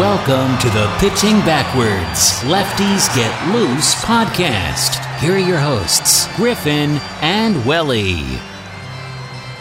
Welcome to the Pitching Backwards Lefties Get Loose podcast. Here are your hosts, Griffin and Welly.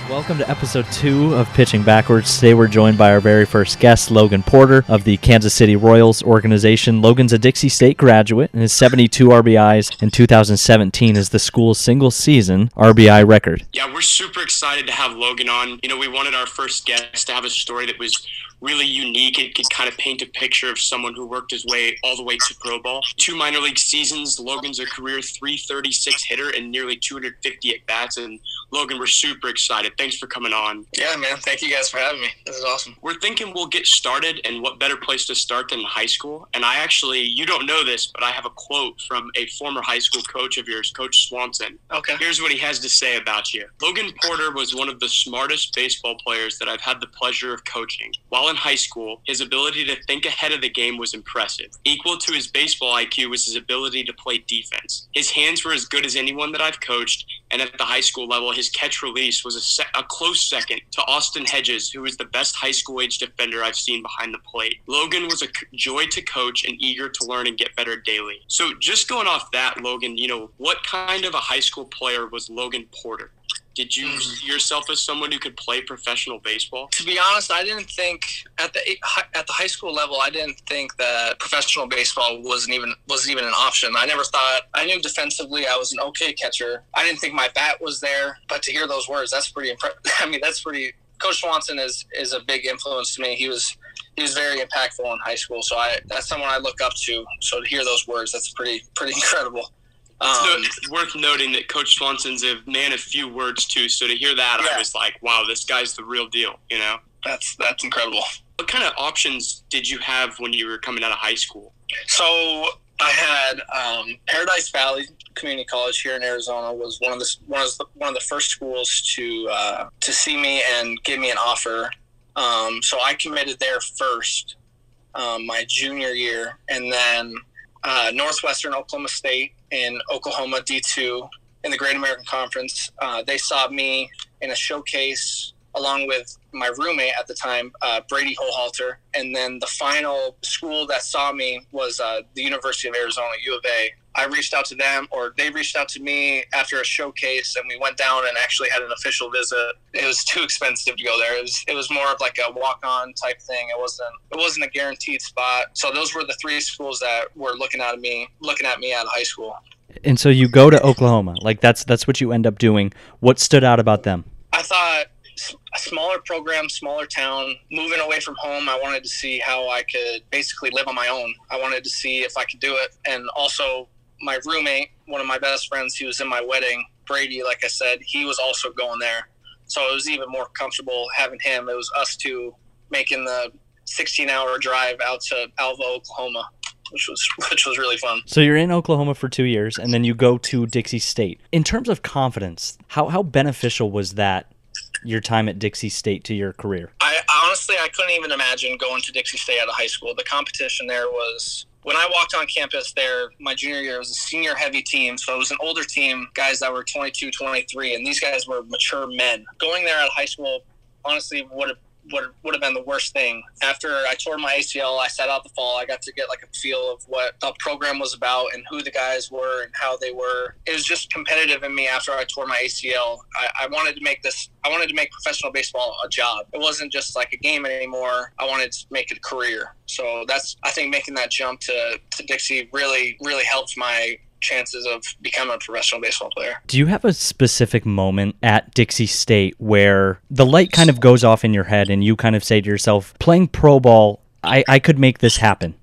Welcome to episode two of Pitching Backwards. Today we're joined by our very first guest, Logan Porter of the Kansas City Royals organization. Logan's a Dixie State graduate, and his 72 RBIs in 2017 is the school's single season RBI record. Yeah, we're super excited to have Logan on. You know, we wanted our first guest to have a story that was really unique. It could kind of paint a picture of someone who worked his way all the way to pro ball. Two minor league seasons. Logan's a career 336 hitter and nearly 250 at bats. And Logan, we're super excited. Thanks for coming on. Yeah, man. Thank you guys for having me. This is awesome. We're thinking we'll get started, and what better place to start than high school? And I actually, you don't know this, but I have a quote from a former high school coach of yours, Coach Swanson. Okay. Here's what he has to say about you. Logan Porter was one of the smartest baseball players that I've had the pleasure of coaching. While in high school, his ability to think ahead of the game was impressive. Equal to his baseball IQ was his ability to play defense. His hands were as good as anyone that I've coached, and at the high school level, his catch release was a, se- a close second to Austin Hedges, who was the best high school age defender I've seen behind the plate. Logan was a c- joy to coach and eager to learn and get better daily. So, just going off that, Logan, you know, what kind of a high school player was Logan Porter? Did you yourself as someone who could play professional baseball? To be honest, I didn't think at the at the high school level, I didn't think that professional baseball wasn't even wasn't even an option. I never thought I knew defensively I was an okay catcher. I didn't think my bat was there, but to hear those words, that's pretty impressive. I mean, that's pretty. Coach Swanson is is a big influence to me. He was he was very impactful in high school, so I that's someone I look up to. So to hear those words, that's pretty pretty incredible. It's, Um, no- it's worth noting that Coach Swanson's a man of few words too. So to hear that, I was like, "Wow, this guy's the real deal." You know, that's that's incredible. what kind of options did you have when you were coming out of high school? So I had um, Paradise Valley Community College here in Arizona was one of the one of the, one of the first schools to uh, to see me and give me an offer. Um, so I committed there first, um, my junior year, and then uh, Northwestern Oklahoma State in Oklahoma D two in the Great American Conference. Uh, they saw me in a showcase along with my roommate at the time, uh, Brady Holhalter. And then the final school that saw me was uh, the University of Arizona, U of A. I reached out to them, or they reached out to me after a showcase, and we went down and actually had an official visit. It was too expensive to go there. It was it was more of like a walk on type thing. It wasn't it wasn't a guaranteed spot. So those were the three schools that were looking at me looking at me out of high school. And so you go to Oklahoma. Like that's that's what you end up doing. What stood out about them? I thought a smaller program, smaller town, moving away from home. I wanted to see how I could basically live on my own. I wanted to see if I could do it. And also, my roommate, one of my best friends, he was in my wedding, Brady, like I said, he was also going there. So it was even more comfortable having him. It was us two making the 16 hour drive out to Alva, Oklahoma. Which was which was really fun. So you're in Oklahoma for two years, and then you go to Dixie State. In terms of confidence, how how beneficial was that your time at Dixie State to your career? I honestly I couldn't even imagine going to Dixie State out of high school. The competition there was when I walked on campus there, my junior year it was a senior heavy team, so it was an older team, guys that were 22, 23, and these guys were mature men. Going there out of high school honestly would have would would have been the worst thing. After I tore my ACL, I sat out the fall. I got to get like a feel of what the program was about and who the guys were and how they were. It was just competitive in me after I tore my ACL. I, I wanted to make this. I wanted to make professional baseball a job. It wasn't just like a game anymore. I wanted to make it a career. So that's I think making that jump to to Dixie really really helped my chances of becoming a professional baseball player. Do you have a specific moment at Dixie State where the light kind of goes off in your head and you kind of say to yourself, playing pro ball, I, I could make this happen?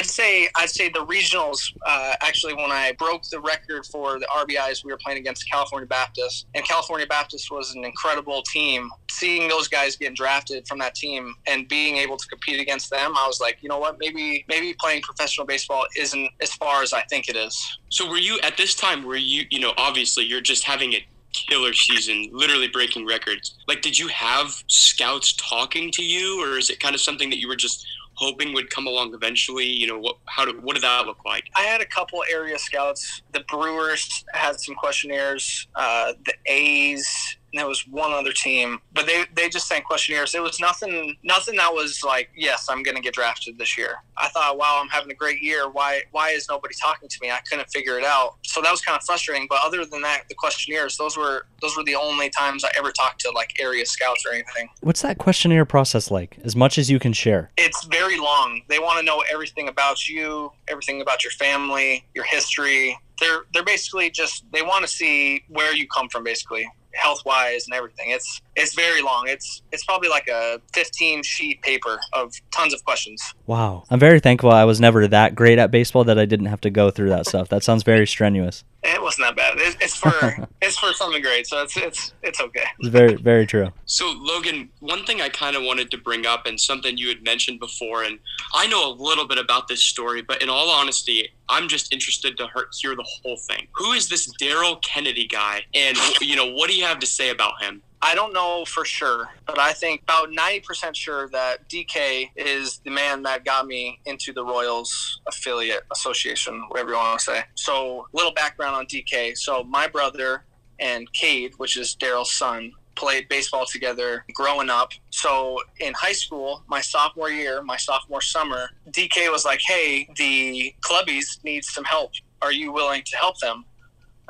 I'd say I'd say the regionals. Uh, actually, when I broke the record for the RBIs, we were playing against California Baptist, and California Baptist was an incredible team. Seeing those guys get drafted from that team and being able to compete against them, I was like, you know what? Maybe maybe playing professional baseball isn't as far as I think it is. So were you at this time? Were you, you know, obviously you're just having a killer season, literally breaking records. Like, did you have scouts talking to you, or is it kind of something that you were just hoping would come along eventually? You know, what how did what did that look like? I had a couple area scouts. The Brewers had some questionnaires. Uh, the A's there was one other team, but they they just sent questionnaires. It was nothing nothing that was like, yes, I'm going to get drafted this year. I thought, wow, I'm having a great year. Why why is nobody talking to me? I couldn't figure it out. So that was kind of frustrating. But other than that, the questionnaires, those were those were the only times I ever talked to like area scouts or anything. What's that questionnaire process like? As much as you can share. It's very long. They want to know everything about you, everything about your family, your history. They're they're basically just they want to see where you come from basically health wise and everything. It's it's very long. It's it's probably like a 15 sheet paper of tons of questions. Wow. I'm very thankful I was never that great at baseball that I didn't have to go through that stuff. That sounds very strenuous. It wasn't that bad. It, it's for it's for something great, so it's it's it's okay. It's very very true. So Logan, one thing I kind of wanted to bring up and something you had mentioned before, and I know a little bit about this story, but in all honesty, I'm just interested to hear the whole thing. Who is this Daryl Kennedy guy, and you know what do you have to say about him? I don't know for sure, but I think about 90% sure that DK is the man that got me into the Royals affiliate association, whatever you want to say. So, little background on DK. So, my brother and Cade, which is Daryl's son, played baseball together growing up. So in high school, my sophomore year, my sophomore summer, DK was like, "Hey, the clubbies need some help. Are you willing to help them?"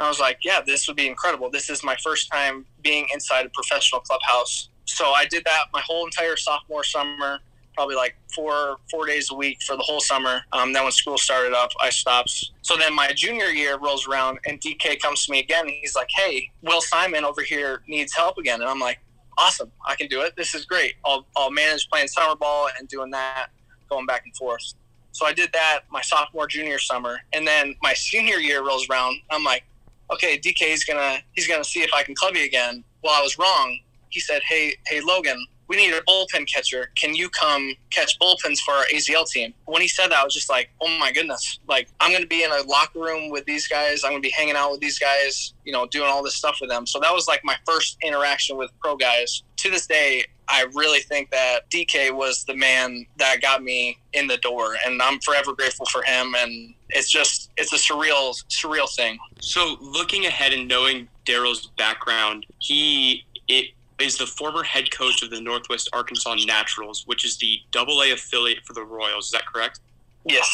I was like, yeah, this would be incredible. This is my first time being inside a professional clubhouse. So I did that my whole entire sophomore summer, probably like four four days a week for the whole summer. Um, then when school started up, I stopped. So then my junior year rolls around, and DK comes to me again, and he's like, "Hey, Will Simon over here needs help again," and I'm like, "Awesome, I can do it. This is great. I'll I'll manage playing summer ball and doing that, going back and forth." So I did that my sophomore junior summer, and then my senior year rolls around. I'm like, okay, DK is gonna he's gonna see if I can club you again. Well, I was wrong. He said, hey, hey, Logan, we need a bullpen catcher. Can you come catch bullpens for our AZL team? When he said that, I was just like, oh my goodness. Like, I'm going to be in a locker room with these guys. I'm going to be hanging out with these guys, you know, doing all this stuff with them. So that was like my first interaction with pro guys. To this day, I really think that DK was the man that got me in the door, and I'm forever grateful for him. And it's just, it's a surreal, surreal thing. So looking ahead and knowing Daryl's background, he it is the former head coach of the Northwest Arkansas Naturals, which is the Double A affiliate for the Royals. Is that correct? Yes.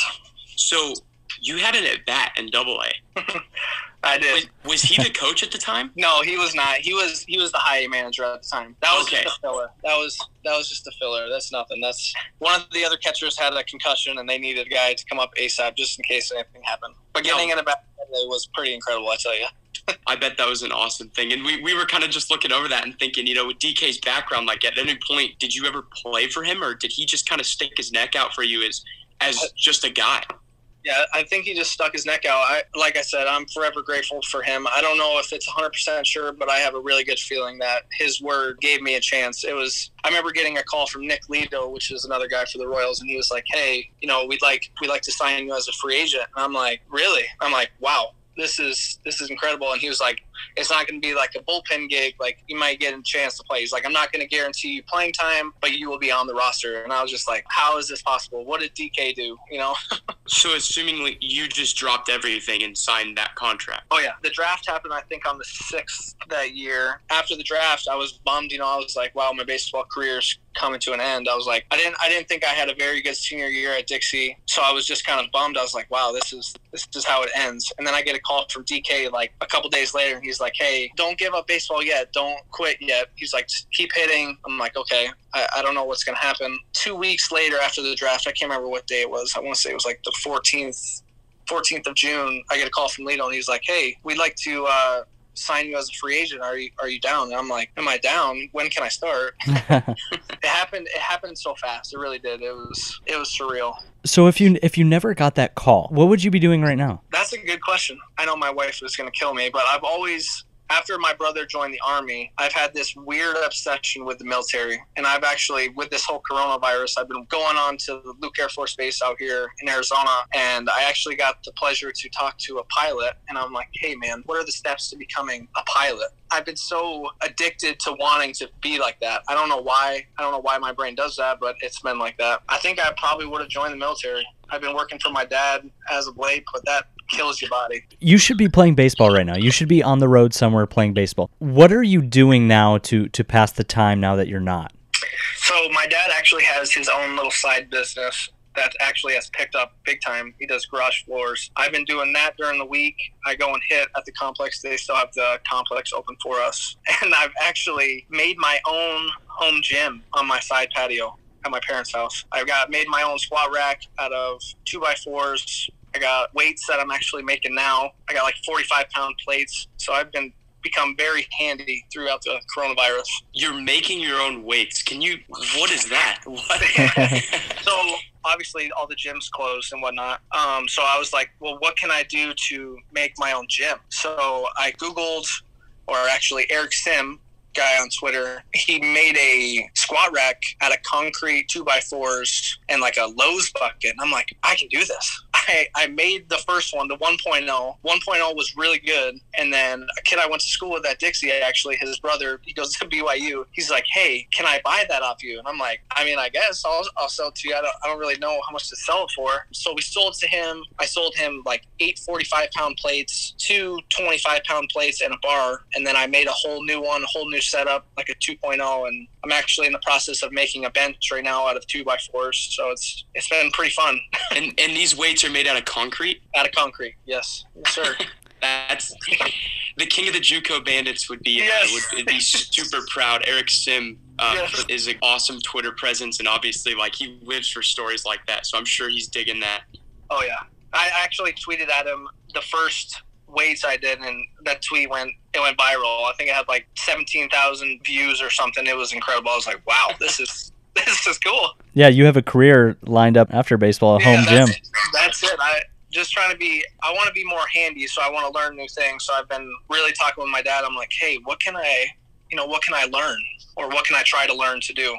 So you had an at bat in Double A. I did. Was, was, he the coach at the time? No, he was not. He was he was the high manager at the time. That was okay. just a filler. That was that was just a filler. That's nothing. That's one of the other catchers had a concussion and they needed a guy to come up ASAP just in case anything happened. But getting no. in a bat was pretty incredible, I tell you. I bet that was an awesome thing. And we, we were kind of just looking over that and thinking, you know, with DK's background, like at any point, did you ever play for him or did he just kind of stick his neck out for you as as uh, just a guy? Yeah, I think he just stuck his neck out. I, like I said, I'm forever grateful for him. I don't know if it's 100% sure, but I have a really good feeling that his word gave me a chance. It was, I remember getting a call from Nick Lido, which is another guy for the Royals, and he was like, hey, you know, we'd like, we'd like to sign you as a free agent. And I'm like, really? I'm like, wow this is this is incredible and he was like it's not going to be like a bullpen gig like you might get a chance to play. He's like i'm not going to guarantee you playing time but you will be on the roster. And i was just like how is this possible? What did dk do? You know? So assumingly you just dropped everything and signed that contract? Oh yeah. The draft happened i think on the sixth that year. After the draft i was bummed you know i was like wow my baseball career's coming to an end. I was like, I didn't, I didn't think I had a very good senior year at Dixie, so I was just kind of bummed. I was like, wow, this is this is how it ends. And then I get a call from DK like a couple days later, and he's like, hey, don't give up baseball yet, don't quit yet. He's like, keep hitting. I'm like, okay, I, I don't know what's gonna happen. Two weeks later, after the draft, I can't remember what day it was. I want to say it was like the 14th. 14th of June, I get a call from Lido, and he's like, "Hey, we'd like to uh, sign you as a free agent. Are you are you down? And I'm like, am I down? When can I start? it happened. It happened so fast. It really did. It was it was surreal. So if you if you never got that call, what would you be doing right now? That's a good question. I know my wife was going to kill me, but I've always after my brother joined the army, I've had this weird obsession with the military. And I've actually, with this whole coronavirus, I've been going on to the Luke Air Force Base out here in Arizona. And I actually got the pleasure to talk to a pilot. And I'm like, hey, man, what are the steps to becoming a pilot? I've been so addicted to wanting to be like that. I don't know why. I don't know why my brain does that, but it's been like that. I think I probably would have joined the military. I've been working for my dad as of late, but that kills your body. You should be playing baseball right now. You should be on the road somewhere playing baseball. What are you doing now to to pass the time now that you're not? So my dad actually has his own little side business that actually has picked up big time. He does garage floors. I've been doing that during the week. I go and hit at the complex. They still have the complex open for us. And I've actually made my own home gym on my side patio at my parents' house. I've got made my own squat rack out of two by fours. I got weights that I'm actually making now. I got like 45 pound plates. So I've been become very handy throughout the coronavirus. You're making your own weights. Can you? What is that? What? so obviously all the gyms closed and whatnot. Um, so I was like, well, what can I do to make my own gym? So I Googled, or actually Eric Sim, guy on Twitter, he made a squat rack out of concrete two by fours and like a Lowe's bucket. And I'm like, I can do this. I, I made the first one, the 1.0. 1.0 was really good. And then a kid I went to school with at Dixie, actually, his brother, he goes to BYU. He's like, hey, can I buy that off you? And I'm like, I mean, I guess I'll, I'll sell to you. I don't, I don't really know how much to sell it for. So we sold to him. I sold him like eight 45 pound plates, two 25 pound plates, and a bar. And then I made a whole new one, a whole new setup, like a 2.0. And I'm actually in the process of making a bench right now out of two by fours. So it's it's been pretty fun. and and these weights are made out of concrete. Out of concrete, yes, yes, sir. That's the king of the JUCO bandits would be uh, Yes. would be super proud. Eric Sim uh, Yes. is an awesome Twitter presence, and obviously, like he lives for stories like that. So I'm sure he's digging that. Oh yeah, I actually tweeted at him the first weights I did, and that tweet went it went viral. I think it had like seventeen thousand views or something. It was incredible. I was like, wow, this is this is cool. Yeah, you have a career lined up after baseball, a home Yeah, gym. It. That's it. I just trying to be. I want to be more handy, so I want to learn new things. So I've been really talking with my dad. I'm like, hey, what can I, you know, what can I learn, or what can I try to learn to do?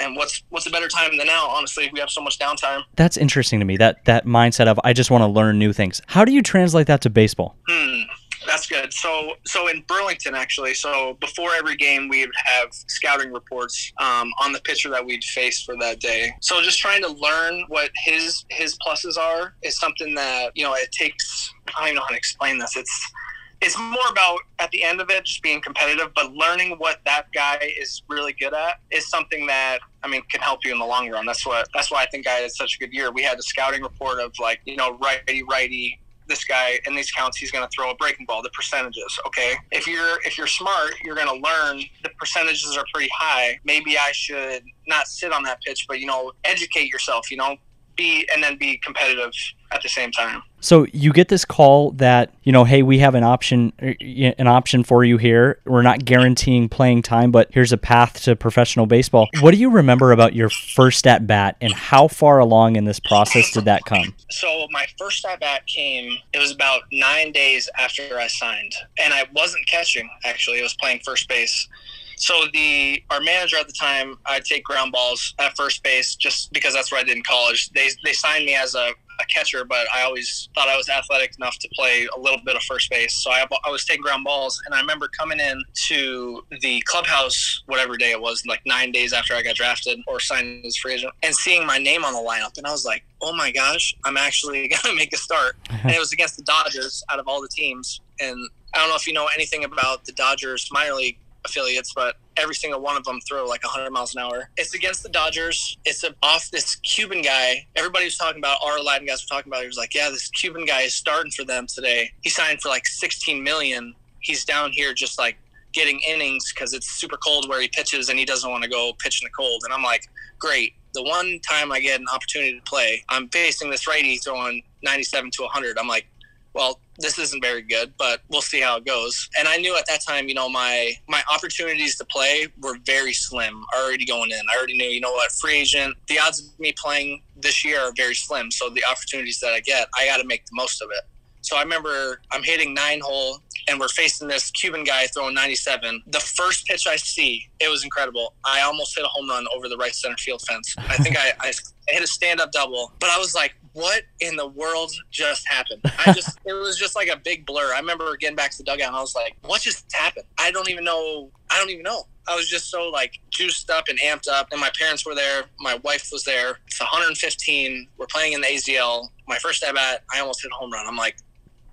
And what's what's a better time than now? Honestly, we have so much downtime. That's interesting to me. That that mindset of I just want to learn new things. How do you translate that to baseball? Hmm, that's good. So, so in Burlington, actually, so before every game, we would have scouting reports um, on the pitcher that we'd face for that day. So, just trying to learn what his his pluses are is something that you know it takes. I don't even know how to explain this. It's it's more about at the end of it just being competitive, but learning what that guy is really good at is something that I mean can help you in the long run. That's what that's why I think I had such a good year. We had a scouting report of like you know righty righty. This guy in these counts, he's going to throw a breaking ball. The percentages, okay. If you're if you're smart, you're going to learn the percentages are pretty high. Maybe I should not sit on that pitch, but you know, educate yourself. You know, be and then be competitive at the same time. So you get this call that you know, hey, we have an option, er, an option for you here. We're not guaranteeing playing time, but here's a path to professional baseball. What do you remember about your first at bat, and how far along in this process did that come? So my first at bat came. It was about nine days after I signed, and I wasn't catching. Actually, I was playing first base. So the our manager at the time, I'd take ground balls at first base just because that's what I did in college. They they signed me as a, a catcher, but I always thought I was athletic enough to play a little bit of first base. So I, I was taking ground balls, and I remember coming in to the clubhouse, whatever day it was, like nine days after I got drafted or signed as free agent, and seeing my name on the lineup, and I was like, oh my gosh, I'm actually gonna make a start. and it was against the Dodgers out of all the teams, and I don't know if you know anything about the Dodgers minor league affiliates, but every single one of them throw like 100 miles an hour. It's against the Dodgers. It's off this Cuban guy. Everybody was talking about, our Latin guys were talking about, he was like, yeah, this Cuban guy is starting for them today. He signed for like 16 million. He's down here just like getting innings because it's super cold where he pitches and he doesn't want to go pitch in the cold. And I'm like, great. The one time I get an opportunity to play, I'm facing this righty throwing 97 to 100. I'm like, well, this isn't very good, but we'll see how it goes. And I knew at that time, you know, my my opportunities to play were very slim already going in. I already knew, you know what, free agent, the odds of me playing this year are very slim. So the opportunities that I get, I got to make the most of it. So I remember I'm hitting nine hole and we're facing this Cuban guy throwing 97. The first pitch I see, it was incredible. I almost hit a home run over the right center field fence. I think I, I hit a stand up double, but I was like, what in the world just happened? I just, it was just like a big blur. I remember getting back to the dugout and I was like, what just happened? I don't even know. I don't even know. I was just so like juiced up and amped up. And my parents were there. My wife was there. It's 115. We're playing in the AZL. My first at bat, I almost hit a home run. I'm like,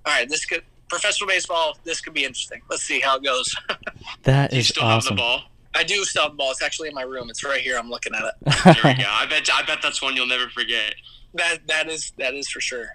all right, this could, professional baseball, this could be interesting. Let's see how it goes. That is Do still awesome. have the ball? I do still have the ball. It's actually in my room. It's right here. I'm looking at it. There we go. I bet I bet that's one you'll never forget. That that is that is for sure.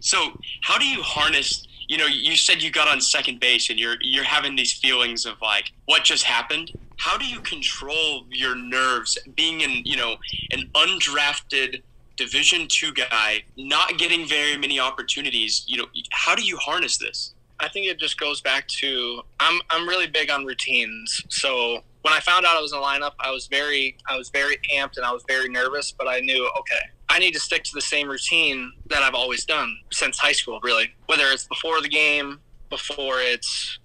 So, how do you harness? You know, you said you got on second base, and you're you're having these feelings of like, what just happened? How do you control your nerves, being in you know an undrafted Division two guy, not getting very many opportunities? You know, how do you harness this? I think it just goes back to I'm I'm really big on routines. So when I found out I was in the lineup, I was very I was very amped and I was very nervous, but I knew okay, I need to stick to the same routine that I've always done since high school, really. Whether it's before the game, before it's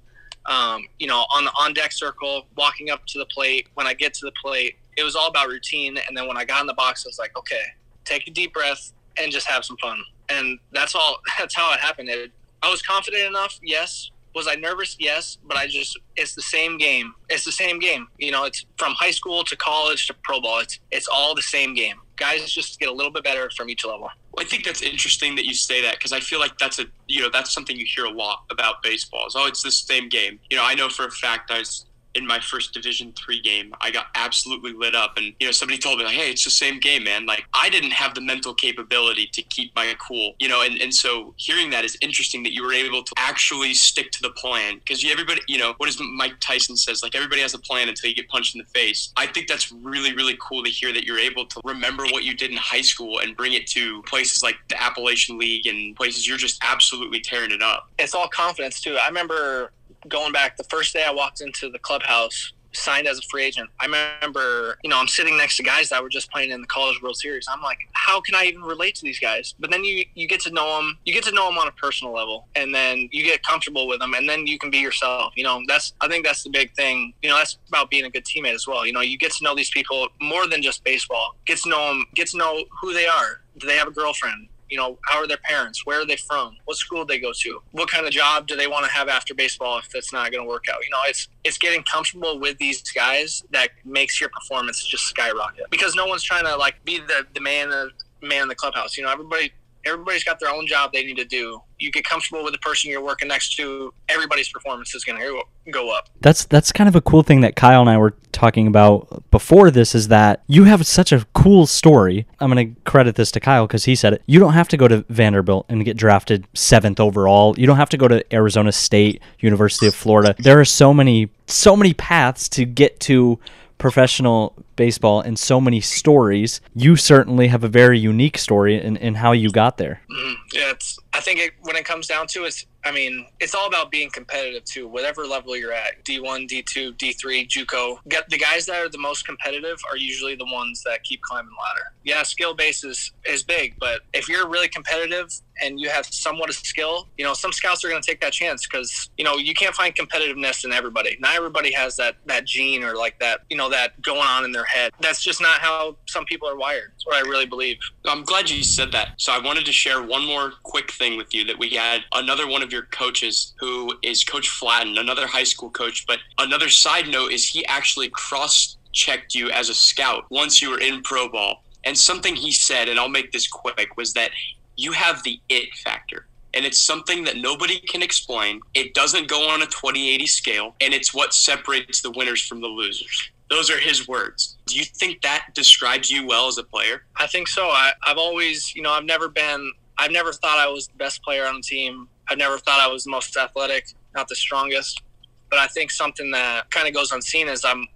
um, you know, on the on deck circle, walking up to the plate, when I get to the plate, it was all about routine. And then when I got in the box, I was like, okay, take a deep breath and just have some fun. And that's all. That's how it happened. It, I was confident enough. Yes. Was I nervous? Yes. But I just, it's the same game. It's the same game. You know, it's from high school to college to pro ball. It's, it's all the same game. Guys just get a little bit better from each level. Well, I think that's interesting that you say that because I feel like that's a you know that's something you hear a lot about baseball. Is oh, it's the same game. You know, I know for a fact I was in my first Division three game. I got absolutely lit up, and you know somebody told me like, "Hey, it's the same game, man." Like I didn't have the mental capability to keep my cool. You know, and and so hearing that is interesting that you were able to actually stick to the plan because everybody, you know, what is Mike Tyson says like everybody has a plan until you get punched in the face. I think that's really really cool to hear that you're able to remember what you did in high school and bring it to places like the Appalachian League and places you're just absolutely tearing it up. It's all confidence too. I remember going back the first day I walked into the clubhouse, signed as a free agent. I remember, you know, I'm sitting next to guys that were just playing in the College World Series. I'm like, how can I even relate to these guys? But then you you get to know them, you get to know them on a personal level, and then you get comfortable with them, and then you can be yourself. You know, that's I think that's the big thing. You know, that's about being a good teammate as well. You know, you get to know these people more than just baseball. Get to know them, get to know who they are. Do they have a girlfriend? You know how are their parents? Where are they from? What school they go to? What kind of job do they want to have after baseball if that's not going to work out? You know it's it's getting comfortable with these guys that makes your performance just skyrocket because no one's trying to like be the, the man the man in the clubhouse. You know everybody everybody's got their own job they need to do you get comfortable with the person you're working next to everybody's performance is going to go up That's that's kind of a cool thing that Kyle and I were talking about before this is that you have such a cool story. I'm going to credit this to Kyle because he said it. You don't have to go to Vanderbilt and get drafted seventh overall. You don't have to go to Arizona State, University of Florida. There are so many so many paths to get to professional baseball and so many stories. You certainly have a very unique story in, in how you got there. Mm, yeah. I think it, when it comes down to it, I mean, it's all about being competitive too. Whatever level you're at, D1, D2, D3, JUCO. Get the guys that are the most competitive are usually the ones that keep climbing ladder. Yeah, skill base is is big, but if you're really competitive and you have somewhat of skill, you know, some scouts are going to take that chance because you know you can't find competitiveness in everybody. Not everybody has that that gene or like that you know that going on in their head. That's just not how some people are wired. That's what I really believe. I'm glad you said that. So I wanted to share one more quick thing with you that we had another one of your coaches who is Coach Flatton, another high school coach. But another side note is he actually cross checked you as a scout once you were in pro ball. And something he said, and I'll make this quick, was that you have the it factor. And it's something that nobody can explain. It doesn't go on a 2080 scale, and it's what separates the winners from the losers. Those are his words. Do you think that describes you well as a player? I think so. I, I've always, you know, I've never been, I've never thought I was the best player on the team. I've never thought I was the most athletic, not the strongest. But I think something that kind of goes unseen is I'm,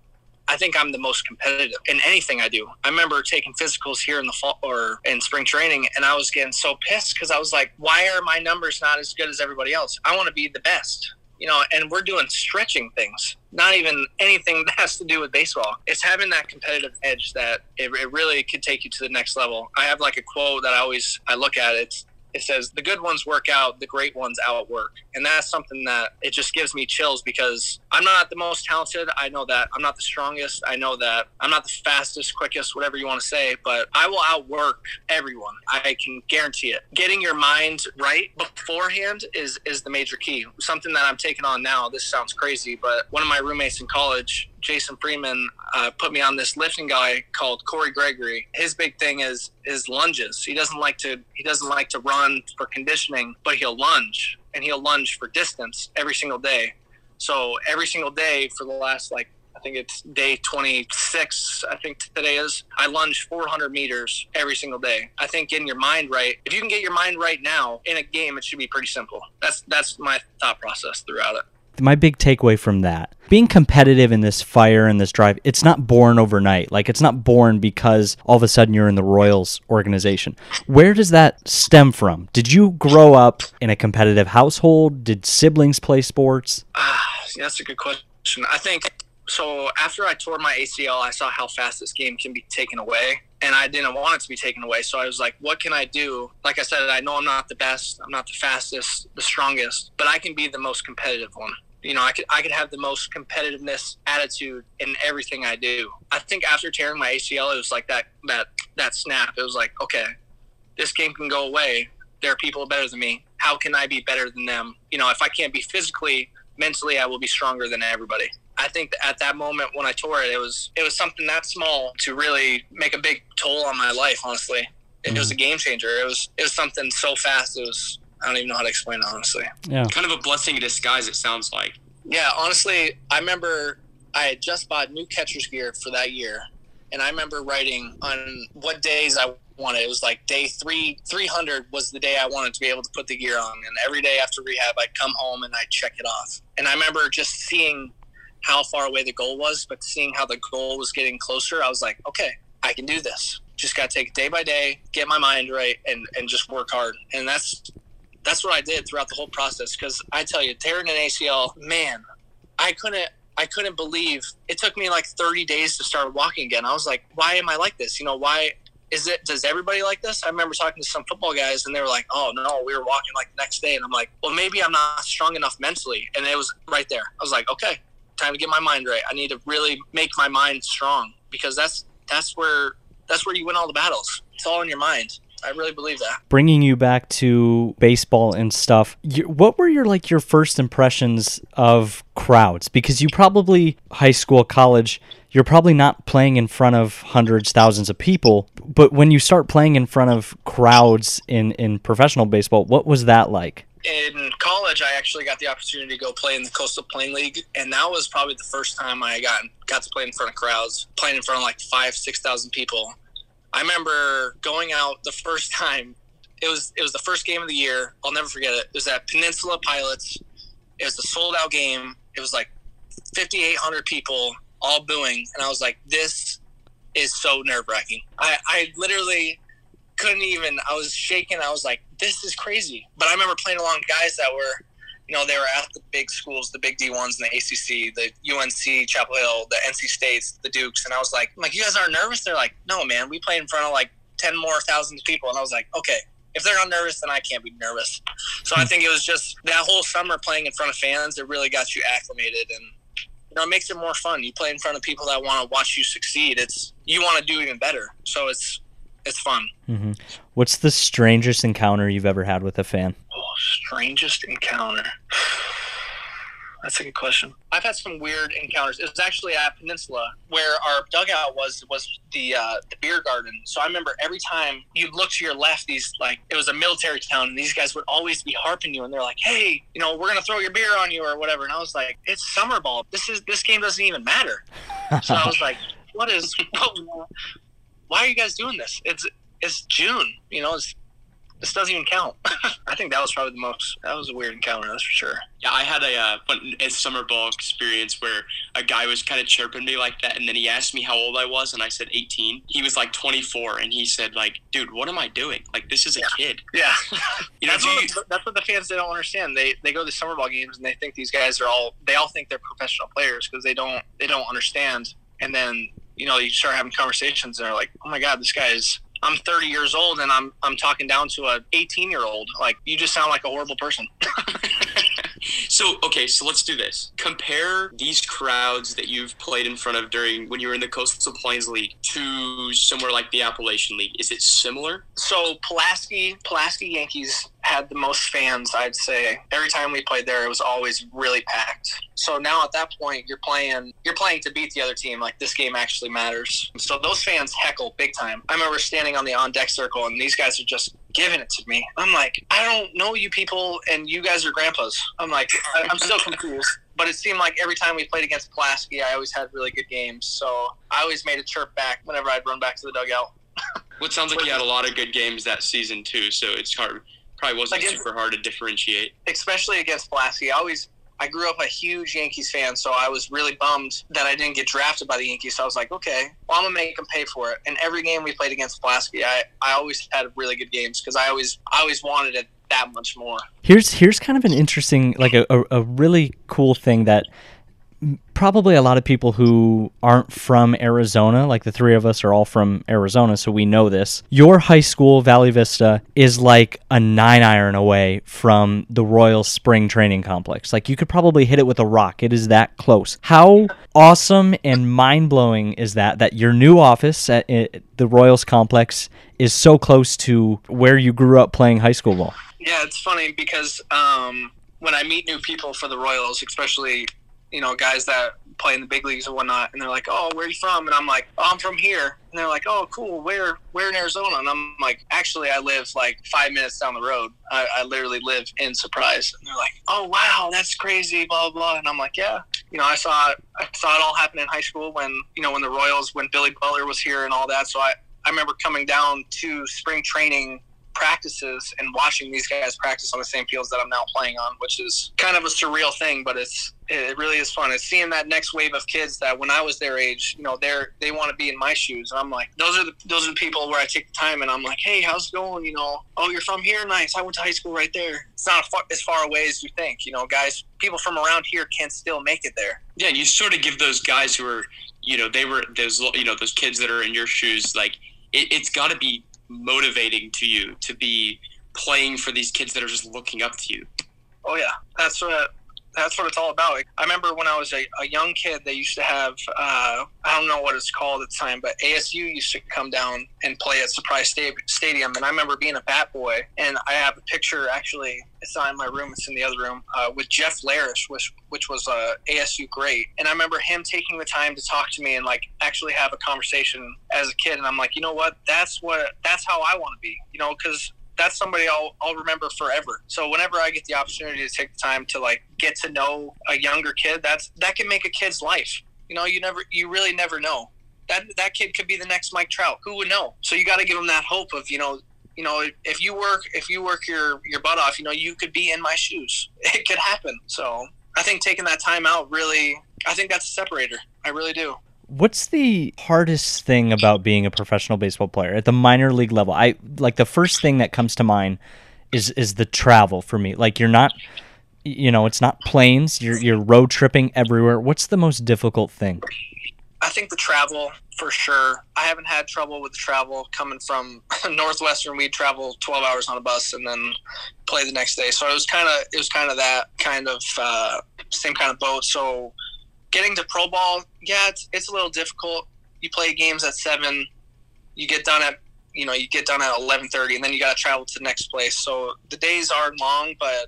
I think I'm the most competitive in anything I do. I remember taking physicals here in the fall or in spring training, and I was getting so pissed because I was like, why are my numbers not as good as everybody else? I want to be the best you know, and we're doing stretching things, not even anything that has to do with baseball. It's having that competitive edge that it, it really could take you to the next level. I have like a quote that I always I look at. It's it says the good ones work out, the great ones outwork. And that's something that it just gives me chills because I'm not the most talented. I know that. I'm not the strongest. I know that. I'm not the fastest, quickest, whatever you want to say, but I will outwork everyone. I can guarantee it. Getting your mind right beforehand is is the major key. Something that I'm taking on now. This sounds crazy, but one of my roommates in college Jason Freeman uh, put me on this lifting guy called Cory Gregory. His big thing is is lunges. He doesn't like to he doesn't like to run for conditioning, but he'll lunge and he'll lunge for distance every single day. So every single day for the last like I think it's day 26. I think today is. I lunge 400 meters every single day. I think getting your mind right. If you can get your mind right now in a game, it should be pretty simple. That's that's my thought process throughout it my big takeaway from that being competitive in this fire and this drive it's not born overnight. Like it's not born because all of a sudden you're in the royals organization. Where does that stem from? Did you grow up in a competitive household? Did siblings play sports? Uh, that's a good question. I think so after i tore my acl i saw how fast this game can be taken away and I didn't want it to be taken away. So I was like, what can I do? Like I said, I know I'm not the best, I'm not the fastest, the strongest, but I can be the most competitive one you know, I could I could have the most competitiveness attitude in everything I do. I think after tearing my ACL, it was like that that that snap. It was like, okay, this game can go away. There are people better than me. How can I be better than them? You know, if I can't be physically, mentally, I will be stronger than everybody. I think at that moment when I tore it, it was it was something that small to really make a big toll on my life. Honestly, it was a mm-hmm. game changer. It was it was something so fast. It was I don't even know how to explain it, honestly. Yeah. Kind of a blessing in disguise, it sounds like. Yeah, honestly, I remember I had just bought new catcher's gear for that year. And I remember writing on what days I wanted. It was like day three, 300 was the day I wanted to be able to put the gear on. And every day after rehab, I'd come home and I'd check it off. And I remember just seeing how far away the goal was, but seeing how the goal was getting closer, I was like, okay, I can do this. Just got to take it day by day, get my mind right, and, and just work hard. And that's that's what I did throughout the whole process. Because I tell you, tearing an ACL, man, I couldn't. I couldn't believe it took me like 30 days to start walking again. I was like, why am I like this? You know, why is it, does everybody like this? I remember talking to some football guys and they were like, oh no, we were walking like the next day. And I'm like, well, maybe I'm not strong enough mentally. And it was right there. I was like, okay, time to get my mind right. I need to really make my mind strong because that's, that's where, that's where you win all the battles. It's all in your mind. I really believe that. Bringing you back to baseball and stuff, you, what were your like your first impressions of crowds? Because you probably high school, college, you're probably not playing in front of hundreds, thousands of people. But when you start playing in front of crowds in in professional baseball, what was that like? In college, I actually got the opportunity to go play in the Coastal Plain League, and that was probably the first time I got got to play in front of crowds, playing in front of like five, six thousand people. I remember going out the first time. It was it was the first game of the year. I'll never forget it. It was at Peninsula Pilots. It was a sold out game. It was like 5,800 people all booing, and I was like, "This is so nerve wracking." I I literally couldn't even. I was shaking. I was like, "This is crazy." But I remember playing along guys that were you know, they were at the big schools, the big D1s in the ACC, the UNC, Chapel Hill, the NC States, the Dukes. And I was like, I'm like, you guys aren't nervous? They're like, no, man, we play in front of like 10 more thousands of people. And I was like, okay, if they're not nervous, then I can't be nervous. So I hmm. think it was just that whole summer playing in front of fans that really got you acclimated and you know, it makes it more fun. You play in front of people that want to watch you succeed. It's you want to do even better. So it's it's fun. Mm-hmm. What's the strangest encounter you've ever had with a fan? Oh, strangest encounter. That's a good question. I've had some weird encounters. It was actually at Peninsula where our dugout was was the uh, the beer garden. So I remember every time you look to your left, these like it was a military town, and these guys would always be harping you, and they're like, "Hey, you know, we're gonna throw your beer on you or whatever." And I was like, "It's summer ball. This is this game doesn't even matter." So I was like, "What is? What, why are you guys doing this? It's it's June. You know, it's this doesn't even count. I think that was probably the most. That was a weird encounter, that's for sure. Yeah, I had a, uh, a summer ball experience where a guy was kind of chirping me like that, and then he asked me how old I was, and I said 18. He was like 24, and he said like, "Dude, what am I doing? Like, this is a yeah. kid." Yeah, you know, that's, what the, that's what the fans they don't understand. They they go to the summer ball games and they think these guys are all. They all think they're professional players because they don't they don't understand. And then you know you start having conversations and they're like, "Oh my god, this guy is I'm 30 years old and I'm I'm talking down to a 18 year old. Like you just sound like a horrible person. So okay, so let's do this. Compare these crowds that you've played in front of during when you were in the Coastal Plains League to somewhere like the Appalachian League. Is it similar? So Pulaski, Pulaski Yankees had the most fans, I'd say. Every time we played there, it was always really packed. So now at that point, you're playing, you're playing to beat the other team. Like this game actually matters. So those fans heckle big time. I remember standing on the on deck circle, and these guys are just giving it to me. I'm like, I don't know you people, and you guys are grandpas. I'm like, I, I'm still confused. But it seemed like every time we played against Pulaski, I always had really good games. So I always made a chirp back whenever I'd run back to the dugout. Well, it sounds like you had a lot of good games that season too, so it's hard. Probably wasn't Against- super hard to differentiate. especially against Pulaski. I always I grew up a huge Yankees fan, so I was really bummed that I didn't get drafted by the Yankees. So I was like, okay, well I'm gonna make them pay for it. And every game we played against Pulaski, I, I always had really good games because I always I always wanted it that much more. Here's here's kind of an interesting, like a, a, a really cool thing that probably a lot of people who aren't from Arizona, like the three of us are all from Arizona, so we know this. Your high school, Valley Vista, is like a nine iron away from the Royal Spring Training Complex. Like you could probably hit it with a rock. It is that close. How awesome and mind blowing is that? That your new office at the Royals Complex is so close to where you grew up playing high school ball. Yeah, it's funny because um, when I meet new people for the Royals, especially you know guys that play in the big leagues and whatnot, and they're like, "Oh, where are you from?" And I'm like, "Oh, I'm from here." And they're like, "Oh, cool. Where? Where in Arizona?" And I'm like, "Actually, I live like five minutes down the road. I, I literally live in Surprise." And they're like, "Oh, wow, that's crazy." Blah blah. And I'm like, "Yeah." You know, I saw it. I saw it all happen in high school when you know when the Royals, when Billy Butler was here and all that. So I I remember coming down to spring training practices and watching these guys practice on the same fields that I'm now playing on, which is kind of a surreal thing, but it's it really is fun. It's seeing that next wave of kids that when I was their age, you know, they're they want to be in my shoes, and I'm like, those are the those are the people where I take the time and I'm like, hey, how's it going? You know, oh, you're from here, nice. I went to high school right there. It's not far, as far away as you think. You know, guys, people from around here can still make it there. Yeah, and you sort of give those guys who are, you know, they were those, you know, those kids that are in your shoes, like it, it's got to be motivating to you to be playing for these kids that are just looking up to you. Oh yeah, that's what that's what it's all about. I remember when I was a, a young kid, they used to have uh, I don't know what it's called at the time, but ASU used to come down and play at Surprise Sta- Stadium, and I remember being a bat boy, and I have a picture actually. It's not in my room; it's in the other room uh, with Jeff Larish, which which was a ASU great, and I remember him taking the time to talk to me and like actually have a conversation as a kid, and I'm like, you know what? That's what that's how I want to be, you know, because that's somebody I'll, I'll remember forever. So whenever I get the opportunity to take the time to like get to know a younger kid, that's that can make a kid's life. You know, you never, you really never know. That that kid could be the next Mike Trout. Who would know? So you got to give them that hope of you know, you know, if you work if you work your your butt off, you know, you could be in my shoes. It could happen. So I think taking that time out really, I think that's a separator. I really do. What's the hardest thing about being a professional baseball player at the minor league level? I like the first thing that comes to mind is is the travel for me. Like you're not you know, it's not planes, you're you're road tripping everywhere. What's the most difficult thing? I think the travel for sure. I haven't had trouble with the travel coming from Northwestern. We'd travel 12 hours on a bus and then play the next day. So it was kind of it was kind of that kind of uh, same kind of boat. So getting to pro ball, yeah, it's it's a little difficult. You play games at seven, you get done at you know you get done at 11:30, and then you got to travel to the next place. So the days are long, but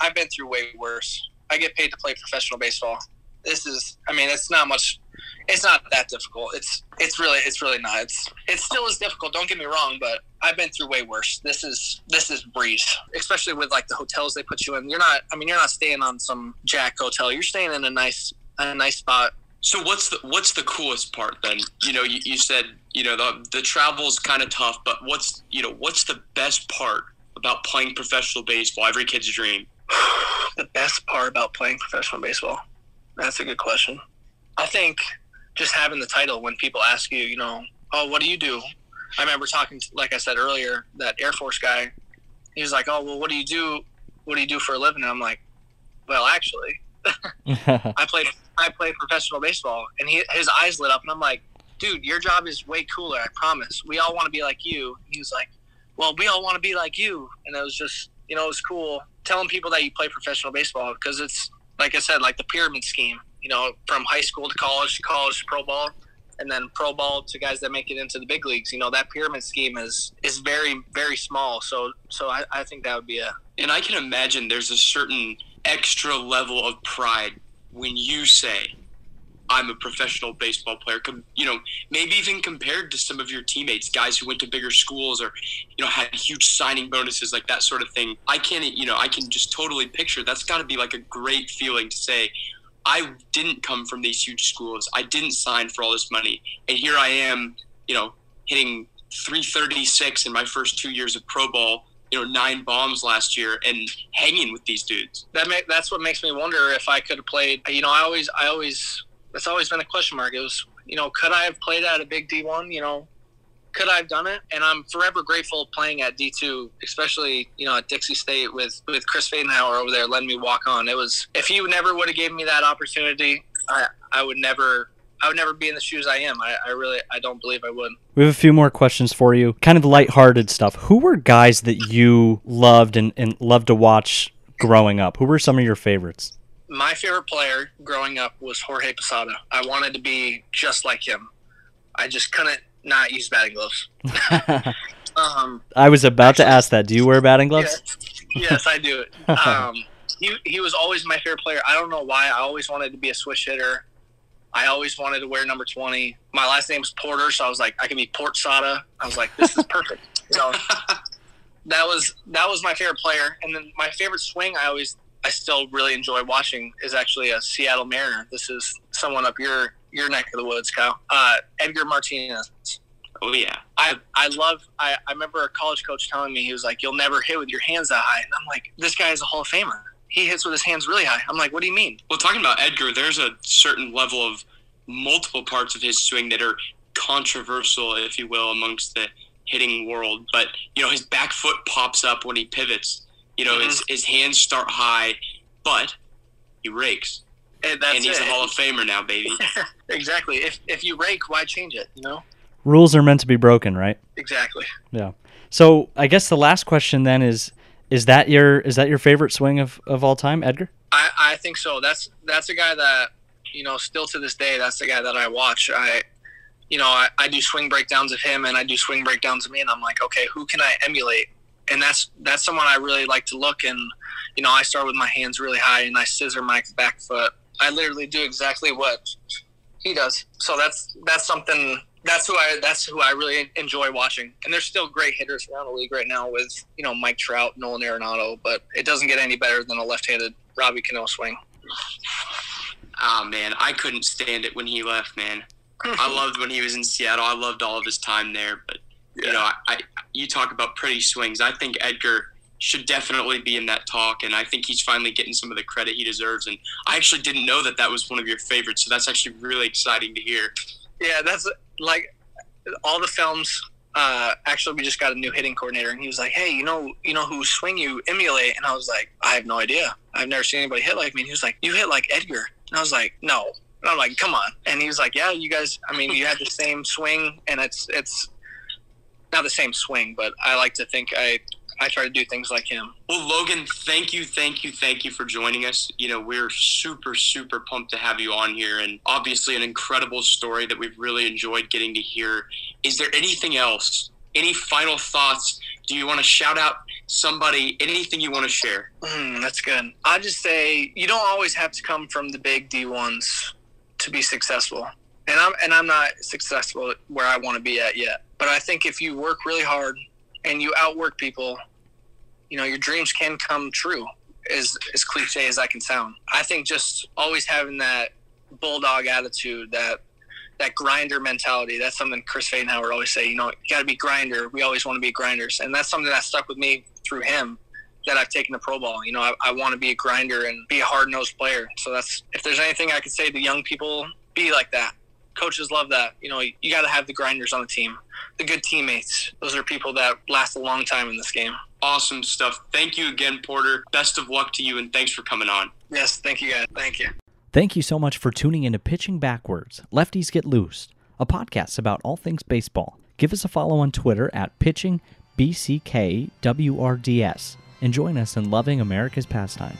I've been through way worse. I get paid to play professional baseball. This is, I mean, it's not much. It's not that difficult. It's it's really it's really not. It's it still is difficult. Don't get me wrong, but I've been through way worse. This is this is breeze, especially with like the hotels they put you in. You're not. I mean, you're not staying on some jack hotel. You're staying in a nice a nice spot. So what's the what's the coolest part then? You know, you, you said you know the the travel's kind of tough, but what's you know what's the best part about playing professional baseball? Every kid's dream. the best part about playing professional baseball? That's a good question. I think just having the title when people ask you, you know, oh, what do you do? I remember talking, to, like I said earlier, that Air Force guy. He was like, oh, well, what do you do? What do you do for a living? And I'm like, well, actually, I play I play professional baseball, and he, his eyes lit up, and I'm like, dude, your job is way cooler. I promise. We all want to be like you. He was like, well, we all want to be like you. And it was just, you know, it was cool telling people that you play professional baseball because it's, like I said, like the pyramid scheme, you know, from high school to college to college to pro ball and then pro ball to guys that make it into the big leagues. You know, that pyramid scheme is, is very, very small. So, so I, I think that would be a, And I can imagine there's a certain extra level of pride when you say, I'm a professional baseball player. Com- You know, maybe even compared to some of your teammates, guys who went to bigger schools or, you know, had huge signing bonuses, like that sort of thing. I can't, you know, I can just totally picture that's got to be like a great feeling to say, I didn't come from these huge schools. I didn't sign for all this money. And here I am, you know, hitting 336 in my first two years of pro ball, you know, nine bombs last year and hanging with these dudes. that that's what makes me wonder if I could have played. You know, I always, I always, that's always been a question mark. It was, you know, could I have played at a big D one? You know, could I have done it? And I'm forever grateful playing at D two, especially you know at Dixie State with with Chris Pfatenhauer over there letting me walk on. It was if he never would have given me that opportunity, I I would never. I would never be in the shoes I am. I, I really, I don't believe I would. We have a few more questions for you. Kind of lighthearted stuff. Who were guys that you loved and, and loved to watch growing up? Who were some of your favorites? My favorite player growing up was Jorge Posada. I wanted to be just like him. I just couldn't not use batting gloves. Um, I was about to ask that. Do you wear batting gloves? Yes, yes, I do. Um, he he was always my favorite player. I don't know why. I always wanted to be a switch hitter. I always wanted to wear number twenty. My last name is Porter, so I was like, I can be Port Sada. I was like, this is perfect. Know, that was that was my favorite player. And then my favorite swing, I always I still really enjoy watching is actually a Seattle Mariner. This is someone up your your neck of the woods, Kyle. Uh, Edgar Martinez. Oh yeah. I I love I, I remember a college coach telling me he was like, You'll never hit with your hands that high. And I'm like, This guy is a Hall of Famer. He hits with his hands really high. I'm like, What do you mean? Well, talking about Edgar, there's a certain level of multiple parts of his swing that are controversial, if you will, amongst the hitting world. But you know, his back foot pops up when he pivots. You know, his mm-hmm. his hands start high, but he rakes, And that's and he's it. a Hall of Famer now, baby. exactly. If if you rake, why change it? You know? Rules are meant to be broken, right? Exactly. Yeah. So I guess the last question then is is that your is that your favorite swing of, of all time, Edgar? I, I think so. That's that's a guy that you know still to this day. That's the guy that I watch. I you know I, I do swing breakdowns of him and I do swing breakdowns of me, and I'm like, okay, who can I emulate? And that's that's someone I really like to look. And you know, I start with my hands really high and I scissor my back foot. I literally do exactly what he does. So that's that's something. That's who I. That's who I really enjoy watching. And there's still great hitters around the league right now with you know Mike Trout, Nolan Arenado, but it doesn't get any better than a left-handed Robbie Cano swing. Ah man, I couldn't stand it when he left, man. I loved when he was in Seattle. I loved all of his time there. But you know, I, I you talk about pretty swings. I think Edgar should definitely be in that talk, and I think he's finally getting some of the credit he deserves. And I actually didn't know that that was one of your favorites, so that's actually really exciting to hear. Yeah, that's like all the films. Uh, actually, we just got a new hitting coordinator, and he was like, "Hey, you know, you know who swing you emulate?" And I was like, "I have no idea. I've never seen anybody hit like me." And he was like, "You hit like Edgar," and I was like, "No." And I'm like, "Come on!" And he was like, "Yeah, you guys. I mean, you have the same swing, and it's it's not the same swing, but I like to think I I try to do things like him." Well, Logan, thank you, thank you, thank you for joining us. You know, we're super, super pumped to have you on here, and obviously an incredible story that we've really enjoyed getting to hear. Is there anything else? Any final thoughts? Do you want to shout out somebody? Anything you want to share? Mm, that's good. I just say you don't always have to come from the big D ones to be successful. And I'm and I'm not successful where I want to be at yet. But I think if you work really hard and you outwork people, you know, your dreams can come true. As as cliche as I can sound. I think just always having that bulldog attitude, that that grinder mentality, that's something Chris Pfatenhauer always say, you know, you gotta be grinder. We always want to be grinders. And that's something that stuck with me through him that I've taken to pro ball. You know, I, I want to be a grinder and be a hard nosed player. So that's if there's anything I could say to young people, be like that. Coaches love that. You know, you got to have the grinders on the team, the good teammates. Those are people that last a long time in this game. Awesome stuff. Thank you again, Porter. Best of luck to you, and thanks for coming on. Yes, thank you guys. Thank you. Thank you so much for tuning into Pitching Backwards. Lefties Get Loose. a podcast about all things baseball. Give us a follow on Twitter at pitching BCKWRDS and join us in loving America's pastime.